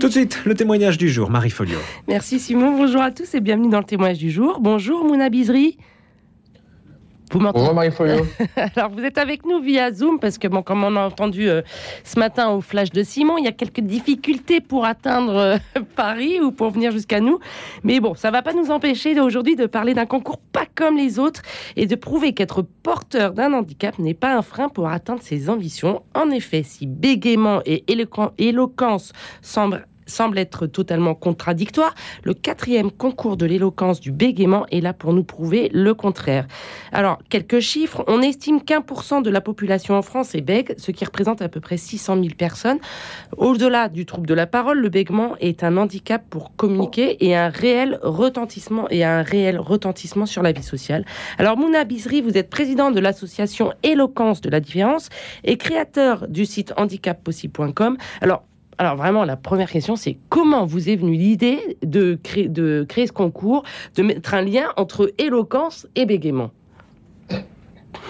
Tout de suite, le témoignage du jour, Marie Folio. Merci Simon, bonjour à tous et bienvenue dans le témoignage du jour. Bonjour Mouna Bizri. Vous Bonjour Marie Folio. Alors vous êtes avec nous via Zoom parce que bon, comme on a entendu euh, ce matin au flash de Simon, il y a quelques difficultés pour atteindre euh, Paris ou pour venir jusqu'à nous. Mais bon, ça va pas nous empêcher aujourd'hui de parler d'un concours pas comme les autres et de prouver qu'être porteur d'un handicap n'est pas un frein pour atteindre ses ambitions. En effet, si bégaiement et éloquence semblent semble être totalement contradictoire, le quatrième concours de l'éloquence du bégaiement est là pour nous prouver le contraire. Alors, quelques chiffres. On estime qu'un pour cent de la population en France est bègue, ce qui représente à peu près 600 000 personnes. Au-delà du trouble de la parole, le bégaiement est un handicap pour communiquer et un réel retentissement et un réel retentissement sur la vie sociale. Alors, Mouna Bizri, vous êtes président de l'association Éloquence de la différence et créateur du site handicappossible.com. Alors, alors vraiment, la première question, c'est comment vous est venue l'idée de créer, de créer ce concours, de mettre un lien entre éloquence et bégaiement?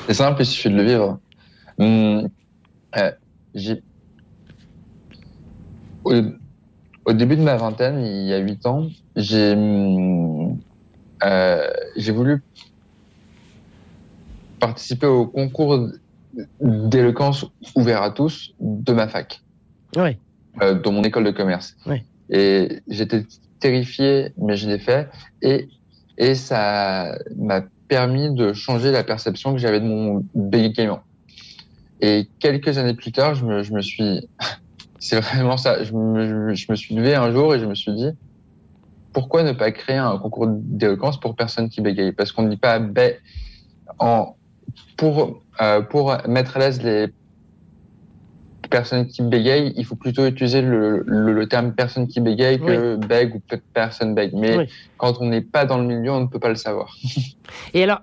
C'est simple, il suffit de le vivre. Hum, euh, au, début de ma vingtaine, il y a huit ans, j'ai hum, euh, voulu participer au concours d'éloquence ouvert à tous de ma fac. Oui. Euh, dans mon école de commerce. Et j'étais terrifié, mais je l'ai fait. Et, et ça m'a permis de changer la perception que j'avais de mon bégaiement. Et quelques années plus tard, je me, je me suis... C'est vraiment ça. Je me, je me suis levé un jour et je me suis dit, pourquoi ne pas créer un concours d'éloquence pour personnes qui bégayent? Parce qu'on ne dit pas en, pour, euh, pour mettre à l'aise les personne qui bégaye, il faut plutôt utiliser le, le, terme personne qui bégaye que bègue ou personne bègue. Mais quand on n'est pas dans le milieu, on ne peut pas le savoir. Et alors,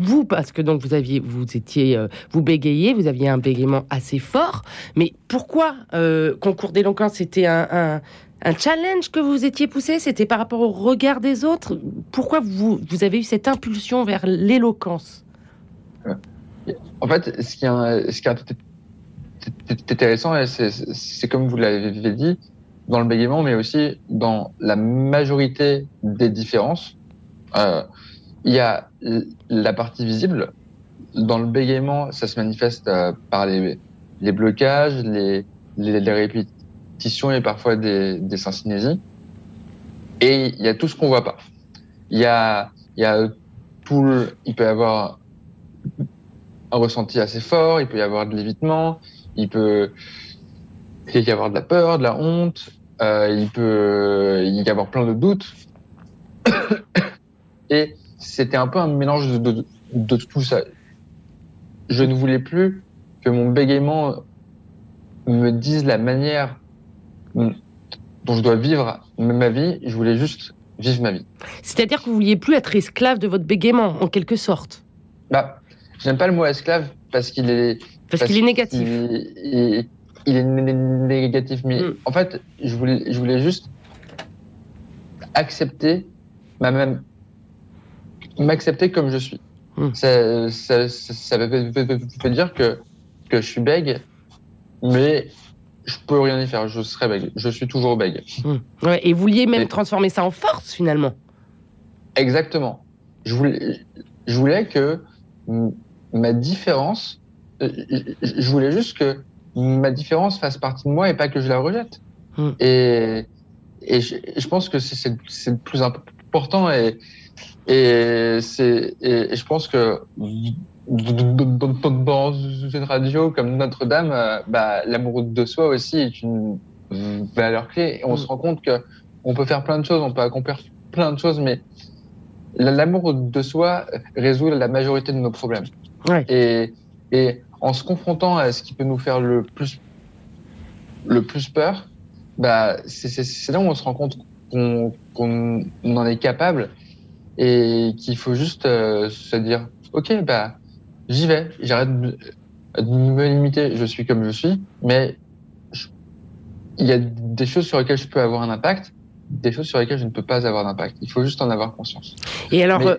vous, parce que donc vous aviez, vous étiez, euh, vous bégayez, vous aviez un bégaiement assez fort. Mais pourquoi euh, concours d'éloquence C'était un, un, challenge que vous étiez poussé? C'était par rapport au regard des autres? Pourquoi vous, vous avez eu cette impulsion vers l'éloquence? En fait, ce qui est, ce qui est c'est intéressant et c'est comme vous l'avez dit, dans le bégaiement, mais aussi dans la majorité des différences. Euh, il y a la partie visible. Dans le bégaiement, ça se manifeste euh, par les, les blocages, les, les, les, répétitions et parfois des, des syncinésies. Et il y a tout ce qu'on voit pas. Il y a, il y a tout le, il peut y avoir un ressenti assez fort, il peut y avoir de l'évitement, il peut y avoir de la peur, de la honte, euh, il peut y avoir plein de doutes. Et c'était un peu un mélange de, tout ça. Je ne voulais plus que mon bégaiement me dise la manière dont je dois vivre ma vie. Je voulais juste vivre ma vie. C'est-à-dire que vous vouliez plus être esclave de votre bégaiement, en quelque sorte? Bah, j'aime pas le mot esclave parce qu'il est parce, qu'il est négatif. Il, est négatif, mais hmm. en fait, je voulais, je voulais juste accepter ma même m'accepter comme je suis. Hmm. Ça, ça, ça, veut, dire que que je suis bègue, mais je peux rien y faire. Je serai bègue. Je suis toujours bègue. Hmm. Ouais, et vous vouliez même transformer ça en force finalement. Exactement. Je voulais, je voulais que ma différence je voulais juste que ma différence fasse partie de moi et pas que je la rejette. Hmm. Et, et je, pense que c'est le plus important et, et, et, je pense que dans une radio comme Notre-Dame, euh, bah, l'amour de soi aussi est une valeur clé. Et on hmm. se rend compte que on peut faire plein de choses, on peut accomplir plein de choses, mais l'amour de soi résout la majorité de nos problèmes. Ouais. Et, et en se confrontant à ce qui peut nous faire le plus, le plus peur, bah, c'est là où on se rend compte qu'on en est capable et qu'il faut juste euh, se dire, ok, bah, j'y vais, j'arrête de, me limiter, je suis comme je suis, mais il y a des choses sur lesquelles je peux avoir un impact des choses sur lesquelles je ne peux pas avoir d'impact. Il faut juste en avoir conscience. Et alors, euh,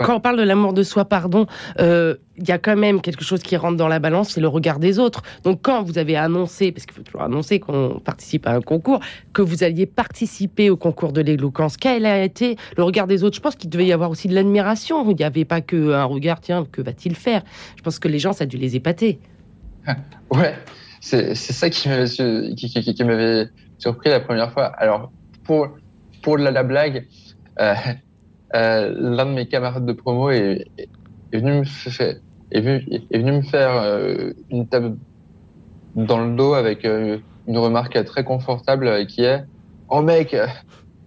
quand on parle de l'amour de soi, pardon, euh, il y a quand même quelque chose qui rentre dans la balance, c'est le regard des autres. Donc, quand vous avez annoncé, parce qu'il faut toujours annoncer qu'on participe à un concours, que vous alliez participer au concours de l'éloquence, quel a été le regard des autres? Je pense qu'il devait y avoir aussi de l'admiration. Il n'y avait pas que un regard, tiens, que va-t-il faire? Je pense que les gens, ça a dû les épater. ouais, c'est ça qui m'avait qui, qui, qui surpris la première fois. Alors, pour, pour la, la blague, euh, euh, l'un de mes camarades de promo est, est, venu, me faire, est, venu, est venu me faire euh, une table dans le dos avec une remarque très confortable qui est Oh mec,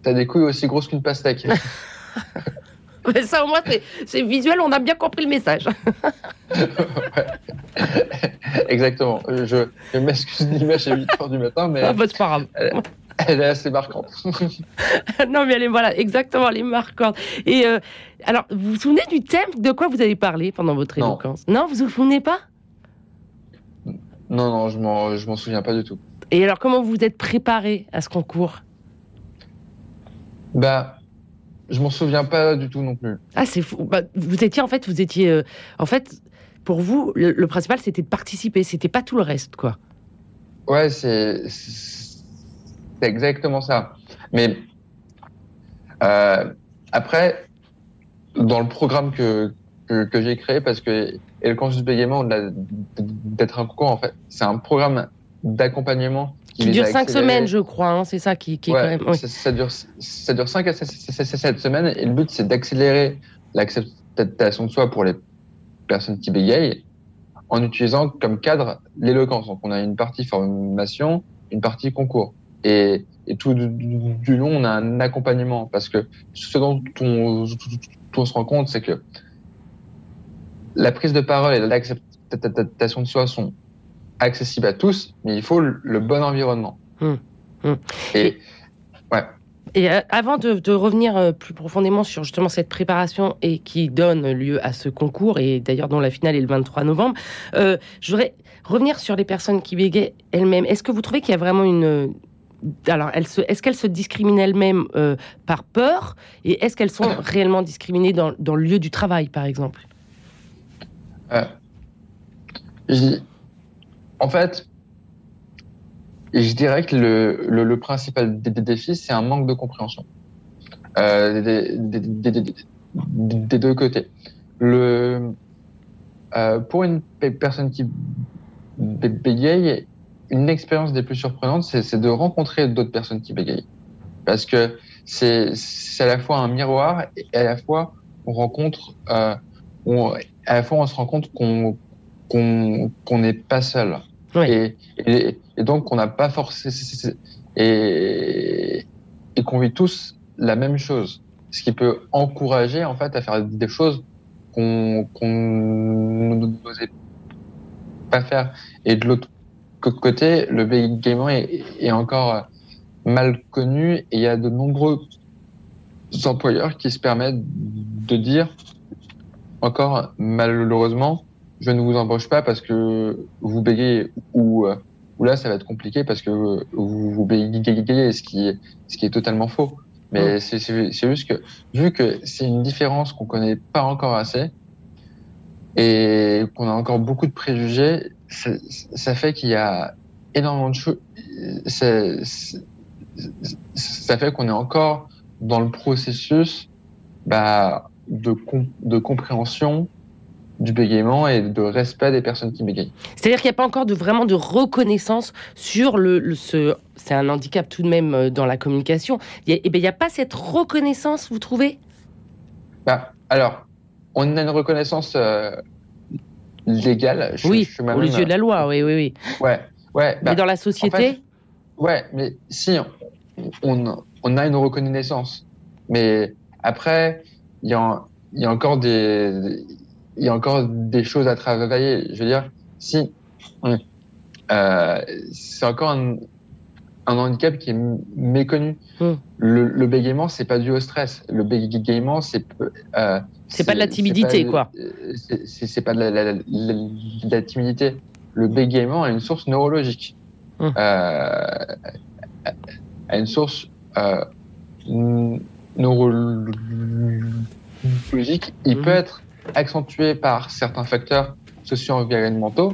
t'as des couilles aussi grosses qu'une pastèque. Mais ça, au moins, c'est visuel, on a bien compris le message. Exactement. Je, je m'excuse l'image à 8 h du matin, mais. Ah, bah, c'est pas grave. Elle, est assez marquante. non, mais elle est, voilà, exactement, elle est marquante. Et euh, alors, vous vous souvenez du thème de quoi vous avez parlé pendant votre éloquence? Non, vous vous souvenez pas? Non, non, je m'en souviens pas du tout. Et alors, comment vous vous êtes préparé à ce concours? Bah je m'en souviens pas du tout non plus. Ah, c'est fou. Bah, vous étiez en fait, vous étiez euh, en fait, pour vous, le, le principal c'était de participer, c'était pas tout le reste, quoi. Ouais, c'est exactement ça. Mais euh, après, dans le programme que, que, que j'ai créé, parce que et le consul bégaiement d'être un concours, en fait, c'est un programme d'accompagnement qui, dure cinq semaines, je crois. Hein, c'est ça qui, qui ouais, est quand même. Oui. Ça, ça, dure, ça dure cinq à sept semaines, et le but c'est d'accélérer l'acceptation de soi pour les personnes qui bégayent en utilisant comme cadre l'éloquence. Donc on a une partie formation, une partie concours. Et, et tout du, du, long, on a un accompagnement parce que ce dont on, on se rend compte, c'est que la prise de parole et l'acceptation de soi sont accessibles à tous, mais il faut le, bon environnement. Hum, hum. Et, et, ouais. Et euh, avant de, de, revenir euh, plus profondément sur justement cette préparation et qui donne lieu à ce concours, et d'ailleurs dont la finale est le 23 novembre, euh, je voudrais revenir sur les personnes qui bégayent elles-mêmes. Est-ce que vous trouvez qu'il y a vraiment une alors, est-ce qu'elles se discriminent elles-mêmes euh, par peur? Et est-ce qu'elles sont réellement discriminées dans, dans, le lieu du travail, par exemple? Euh, je, En fait, je dirais que le, le, le principal des, défis, c'est un manque de compréhension. Euh, des, des, des, deux côtés. Le, pour une personne qui bégaye, une expérience des plus surprenantes, c'est de rencontrer d'autres personnes qui bégayent. Parce que c'est à la fois un miroir et à la fois on rencontre, euh, on, à la fois on se rend compte qu'on qu'on n'est pas seul. Oui. Et, et, et, donc qu'on n'a pas et, et qu'on vit tous la même chose, ce qui peut encourager en fait à faire des choses qu'on qu n'osait pas faire. Et de l'autre côté, le bégaiement est, est, encore mal connu et il y a de nombreux employeurs qui se permettent de dire encore malheureusement, je ne vous embauche pas parce que vous bégayez ou, ou là ça va être compliqué parce que vous, vous bégayez, ce qui est, ce qui est totalement faux. Mais c'est juste que vu que c'est une différence qu'on connaît pas encore assez et qu'on a encore beaucoup de préjugés, ça, ça fait qu'il y a énormément de choses. Ça, ça fait qu'on est encore dans le processus bah, de, de compréhension du bégaiement et de respect des personnes qui bégayent. C'est-à-dire qu'il n'y a pas encore de, vraiment de reconnaissance sur le, le ce... C'est un handicap tout de même euh, dans la communication. Il n'y a, eh ben, a, pas cette reconnaissance, vous trouvez? Bah, Alors, on a une reconnaissance euh, légale. Je, oui, je suis aux yeux de la loi, oui, oui, oui. Ouais, ouais. Bah, mais dans la société en fait, Ouais, mais si, on, on a une reconnaissance. Mais après, il y a, y a encore des il y a encore des choses à travailler. Je veux dire, si euh, c'est encore un, un, handicap qui est méconnu. Mm. Le, le, bégaiement, c'est pas dû au stress. Le bégaiement, c'est euh, c'est pas de la timidité, quoi. C'est pas de la, la, la, la, timidité. Le bégaiement a une source neurologique, mm. euh, a une source euh, neurologique, il Mhm. peut être accentué par certains facteurs socio-environnementaux,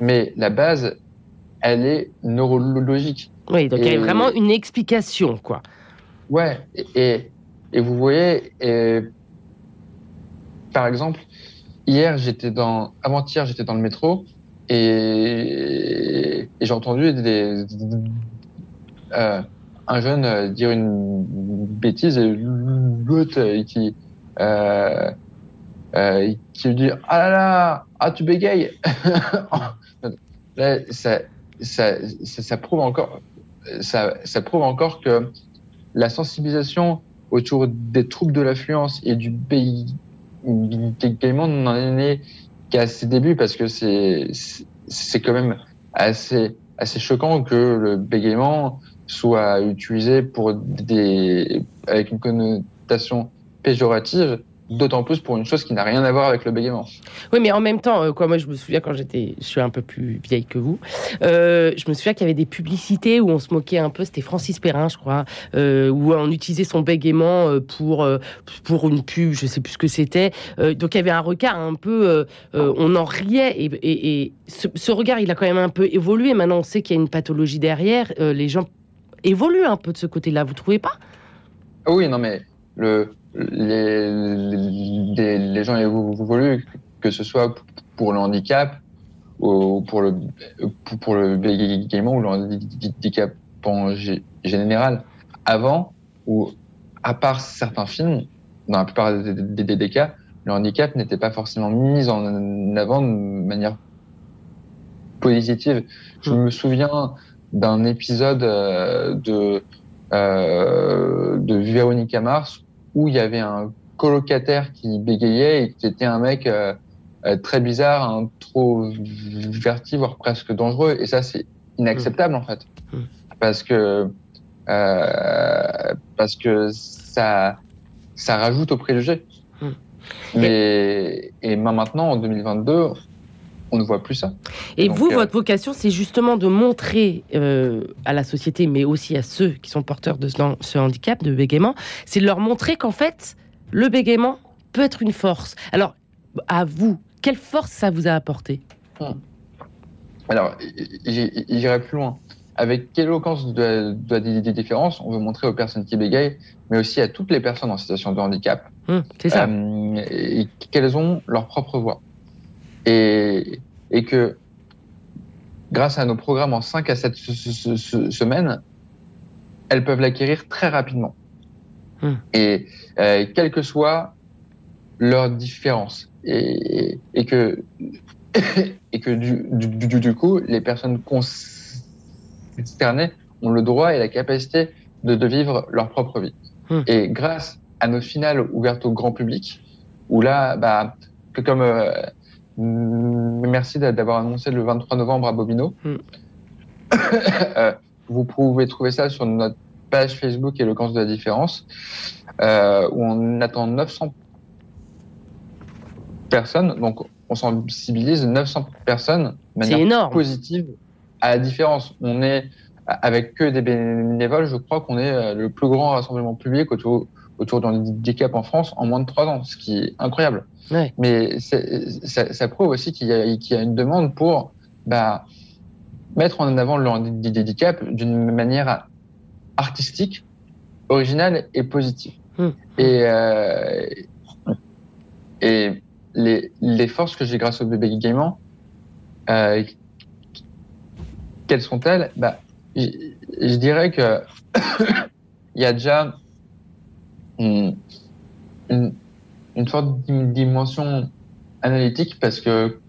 mais la base, elle est neurologique. Oui, donc il y a vraiment une explication, quoi. Ouais, et, et, vous voyez, et, par exemple, hier, j'étais dans, avant-hier, j'étais dans le métro et, j'ai entendu des, euh, un jeune euh, dire une bêtise et l'autre euh, qui, euh, euh, qui lui dit Ah là là, ah tu bégayes Là, ça, ça, ça, ça prouve encore, ça, prouve encore que la sensibilisation autour des troubles de l'affluence et du bégaiement n'en est qu'à ses débuts parce que c'est c'est quand même assez assez choquant que le bégaiement soit utilisé pour des avec une connotation péjorative d'autant plus pour une chose qui n'a rien à voir avec le bégaiement. Oui, mais en même temps, euh, quoi, moi je me souviens quand j'étais, je suis un peu plus vieille que vous, euh, je me souviens qu'il y avait des publicités où on se moquait un peu, c'était Francis Perrin, je crois, euh, où on utilisait son bégaiement pour pour une pub, je sais plus ce que c'était. Donc il y avait un regard un peu, euh, on en riait et, et, et ce, ce regard, il a quand même un peu évolué. Maintenant, on sait qu'il y a une pathologie derrière. Les gens évoluent un peu de ce côté-là, vous trouvez pas? Ah oui, non mais le les, les, les gens évoluent, que ce soit pour le handicap ou pour le, pour, le ou le handicap en gé- général. Avant, ou à part certains films, dans la plupart des- des cas, le handicap n'était pas forcément mis en avant de manière positive. Je me souviens d'un épisode euh, de, euh, de Véronica Mars où il y avait un colocataire qui bégayait et qui était un mec euh, euh, très bizarre, un trop verti, voire presque dangereux. Et ça, c'est inacceptable en fait, Mm. parce que euh, parce que ça ça rajoute au préjugé. Mm. Mais et maintenant en 2022, on ne voit plus ça. Et Donc, vous, euh, votre vocation, c'est justement de montrer euh, à la société, mais aussi à ceux qui sont porteurs de ce, ce handicap, de bégaiement, c'est de leur montrer qu'en fait, le bégaiement peut être une force. Alors, à vous, quelle force ça vous a apporté? Alors, j- j'irai plus loin. Avec quelle éloquence de, de la di- di- différence on veut montrer aux personnes qui bégayent, mais aussi à toutes les personnes en situation de handicap, Hum, ça. euh, et qu'elles ont leur propre voix. Et, et que grâce à nos programmes en 5 à 7 se- se- se- semaines, elles peuvent l'acquérir très rapidement. Hmm. Et euh, quelle que soit leur différence. Et, et que, et que du, du, du- du coup, les personnes concernées ont le droit et la capacité de, de vivre leur propre vie. Hmm. Et grâce à nos finales ouvertes au grand public, où là, bah, que comme euh, merci d'a- d'avoir annoncé le 23 novembre à Bobino. Hmm. Euh, vous pouvez trouver ça sur notre page Facebook Éloquence de la différence, euh, où on attend 900 personnes. Donc, on sensibilise 900 personnes de C'est manière énorme. positive à la différence. On est avec que des bénévoles, je crois qu'on est euh, le plus grand rassemblement public autour, autour d'un handicap en France en moins de trois ans, ce qui est incroyable. Ouais. Mais ça, ça prouve aussi qu'il y, a- qu'il y a une demande pour bah, mettre en avant le handicap d'une manière artistique, originale et positive. Hmm. Et, euh, et les, les forces que j'ai grâce au bébé gaiement, euh, quelles sont-elles bah, je, je dirais que il y a déjà une, une, une forte dim- dimension analytique parce que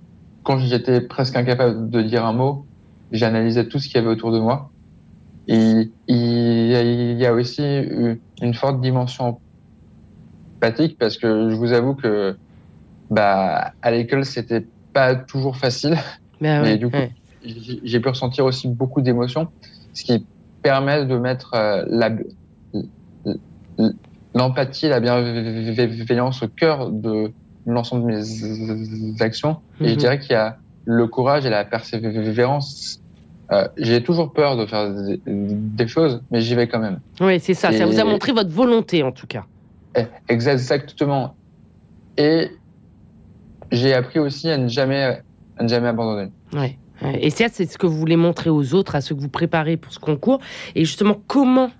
quand j'étais presque incapable de dire un mot, j'analysais tout ce qu'il y avait autour de moi. Et il y a- aussi une forte dimension empathique parce que je vous avoue que bah, à l'école, c'était pas toujours facile. Bah Mais du coup, ouais. j'ai j'ai pu ressentir aussi beaucoup d'émotions, ce qui permet de mettre euh, la- l'empathie, la bienveillance au cœur de l'ensemble de mes actions. Et je Mhm. dirais qu'il y a le courage et la persévérance euh, j'ai toujours peur de faire des, des choses, mais j'y vais quand même. Oui, c'est ça. Ça vous a montré votre volonté, en tout cas. Eh, Exactement. Et j'ai appris aussi à ne jamais, à ne jamais abandonner. Ouais. Et ça, c'est ce que vous voulez montrer aux autres, à ceux que vous préparez pour ce concours. Et justement, comment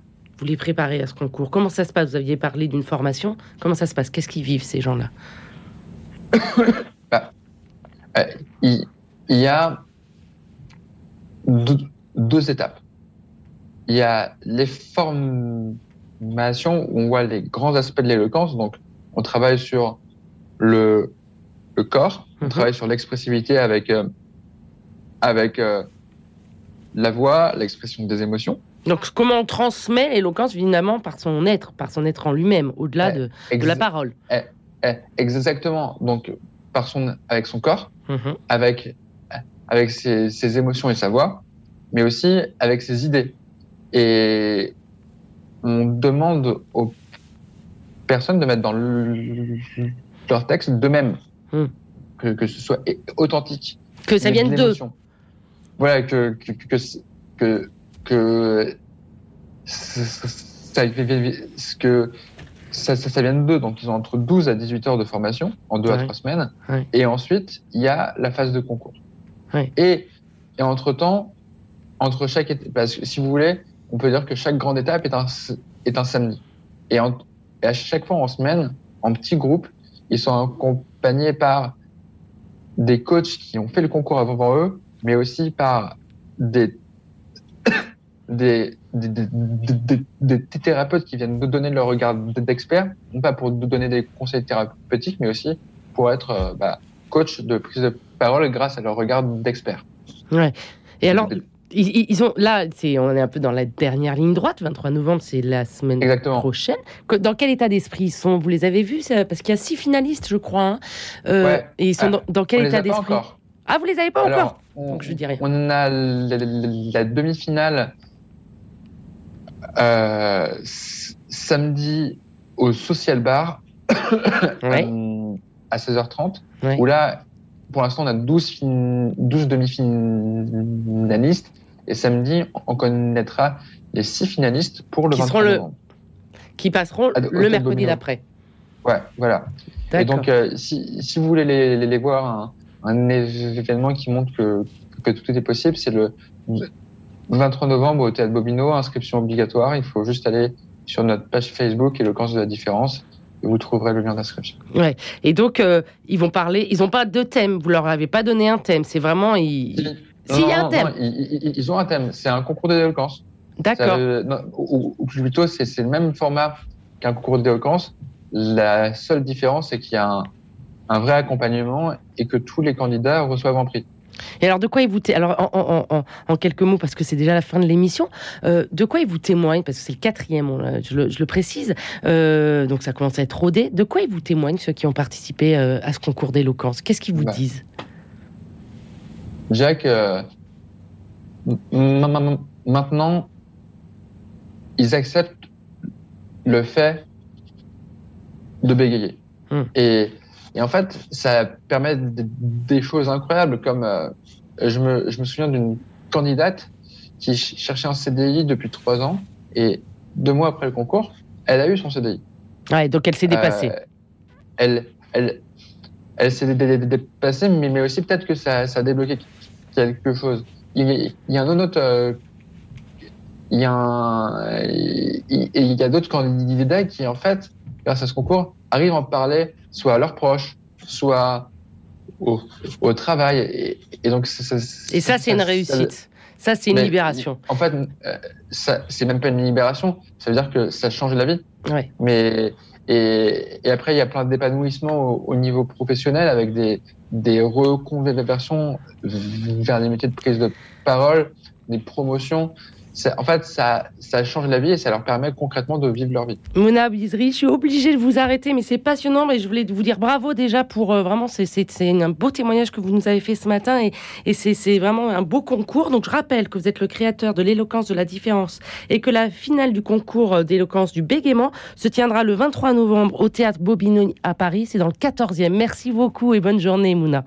vous les préparez à ce concours Comment ça se passe? Vous aviez parlé d'une formation. Comment ça se passe? Qu'est-ce qu'ils vivent, ces gens-là? Euh, il, il y a deux, deux étapes. Il y a les formations où on voit les grands aspects de l'éloquence. Donc, on travaille sur le, le corps, on Mhm. travaille sur l'expressivité avec, euh, avec euh, la voix, l'expression des émotions. Donc, comment on transmet l'éloquence, évidemment, par son être, par son être en lui-même, au-delà Ouais. de, de la parole. eh, Exactement. Donc, par son, avec son corps, Mhm. avec, avec ses, ses émotions et sa voix, mais aussi avec ses idées. Et on demande aux personnes de mettre dans le- leur texte d'eux-mêmes, Hmm. que, que ce soit authentique. Que ça vienne d'eux. Voilà, que, que, que, que, que ça, que ça, ça, ça vienne d'eux. Donc, ils ont entre 12 à 18 heures de formation en deux à trois semaines. Ouais. Et ensuite, il y a la phase de concours. Ouais. Et, et entre-temps, entre chaque étape, parce que si vous voulez, on peut dire que chaque grande étape est un, est un samedi. Et, en- et à chaque fois en semaine, en petits groupes, ils sont accompagnés par des coachs qui ont fait le concours avant eux, mais aussi par des, des, des, des, des- des- des thérapeutes qui viennent nous donner leur regard d'expert, non pas pour nous donner des conseils thérapeutiques, mais aussi pour être euh, bah, coach de prise de parole grâce à leur regard d'expert. Et alors, ils, ils- là, c'est, on est un peu dans la dernière ligne droite. 23 novembre, c'est la semaine Exactement. prochaine. Dans quel état d'esprit ils sont? Vous les avez vus Parce qu'il y a six finalistes, je crois. hein. Euh, Ouais. Et ils sont Ah, dans, quel les état d'esprit? encore. Ah, vous les avez pas encore? Alors, on, Donc je rien. On a la, la- la demi-finale samedi au Social Bar Ouais. euh, à 16h30, Ouais. où là, pour l'instant, on a 12, fin- 12 demi-finalistes. Et samedi, on connaîtra les six finalistes pour le Qui 23 seront le-. Qui passeront Ah, le mercredi d'après. Ouais, voilà. Et donc, euh, si, si vous voulez les, les, les voir, un, un événement qui montre que, que tout est possible, c'est le 23 novembre au Théâtre Bobino, inscription obligatoire. Il faut juste aller sur notre page Facebook et le camp de la différence et vous trouverez le lien d'inscription. Et donc, euh, ils vont parler. Ils n'ont pas de thème. Vous leur avez pas donné un thème. C'est vraiment. Ils... S'il y a un thème. non, ils, ont un thème. C'est un concours d'éloquence. D'accord. Ou, ou plutôt, c'est c'est le même format qu'un concours d'éloquence. La seule différence, c'est qu'il y a un, un vrai accompagnement et que tous les candidats reçoivent un prix. Et alors, de quoi ils vous té- alors en, en- en- en quelques mots, parce que c'est déjà la fin de l'émission, euh, de quoi ils vous témoignent Parce que c'est le quatrième, on je, le, je le précise. Euh, donc ça commence à être rodé. De quoi ils vous témoignent ceux qui ont participé euh, à ce concours d'éloquence? Qu'est-ce qu'ils vous Bah, disent? M- maintenant, ils acceptent le fait de bégayer. Hmm. Et, et en fait, ça permet des choses incroyables, comme euh, je, me, je me souviens d'une candidate qui ch- cherchait un CDI depuis trois ans, et deux mois après le concours, elle a eu son CDI. Ouais, donc elle s'est dépassée. Euh, elle, elle, elle s'est dé- dé- dé- dépassée, mais, mais aussi peut-être que ça, ça a débloqué quelque chose. Il y a, il y a un autre. euh, il y a, un- il il y a d'autres candidats qui, en fait, grâce à ce concours, arrivent à en parler soit à leurs proches, soit au, au travail. Et, et donc, ça- ça- Et ça, c'est une réussite. Ça, c'est une mais- libération. En fait, euh, ça, c'est même pas une libération. Ça veut dire que ça change la vie. Ouais. Mais et, et après, il y a plein d'épanouissements au, au niveau professionnel avec des, des reconversions vers les métiers de prise de parole, des promotions. En fait, ça, change la vie et ça leur permet concrètement de vivre leur vie. Mona Bizri, je suis obligée de vous arrêter, mais c'est passionnant. Mais je voulais vous dire bravo déjà pour euh, vraiment, c'est- un beau témoignage que vous nous avez fait ce matin et, c'est vraiment un beau concours. Donc je rappelle que vous êtes le créateur de l'éloquence de la différence et que la finale du concours euh, d'éloquence du bégaiement se tiendra le 23 novembre au théâtre Bobino à Paris. C'est dans le 14e. Merci beaucoup et bonne journée, Mouna.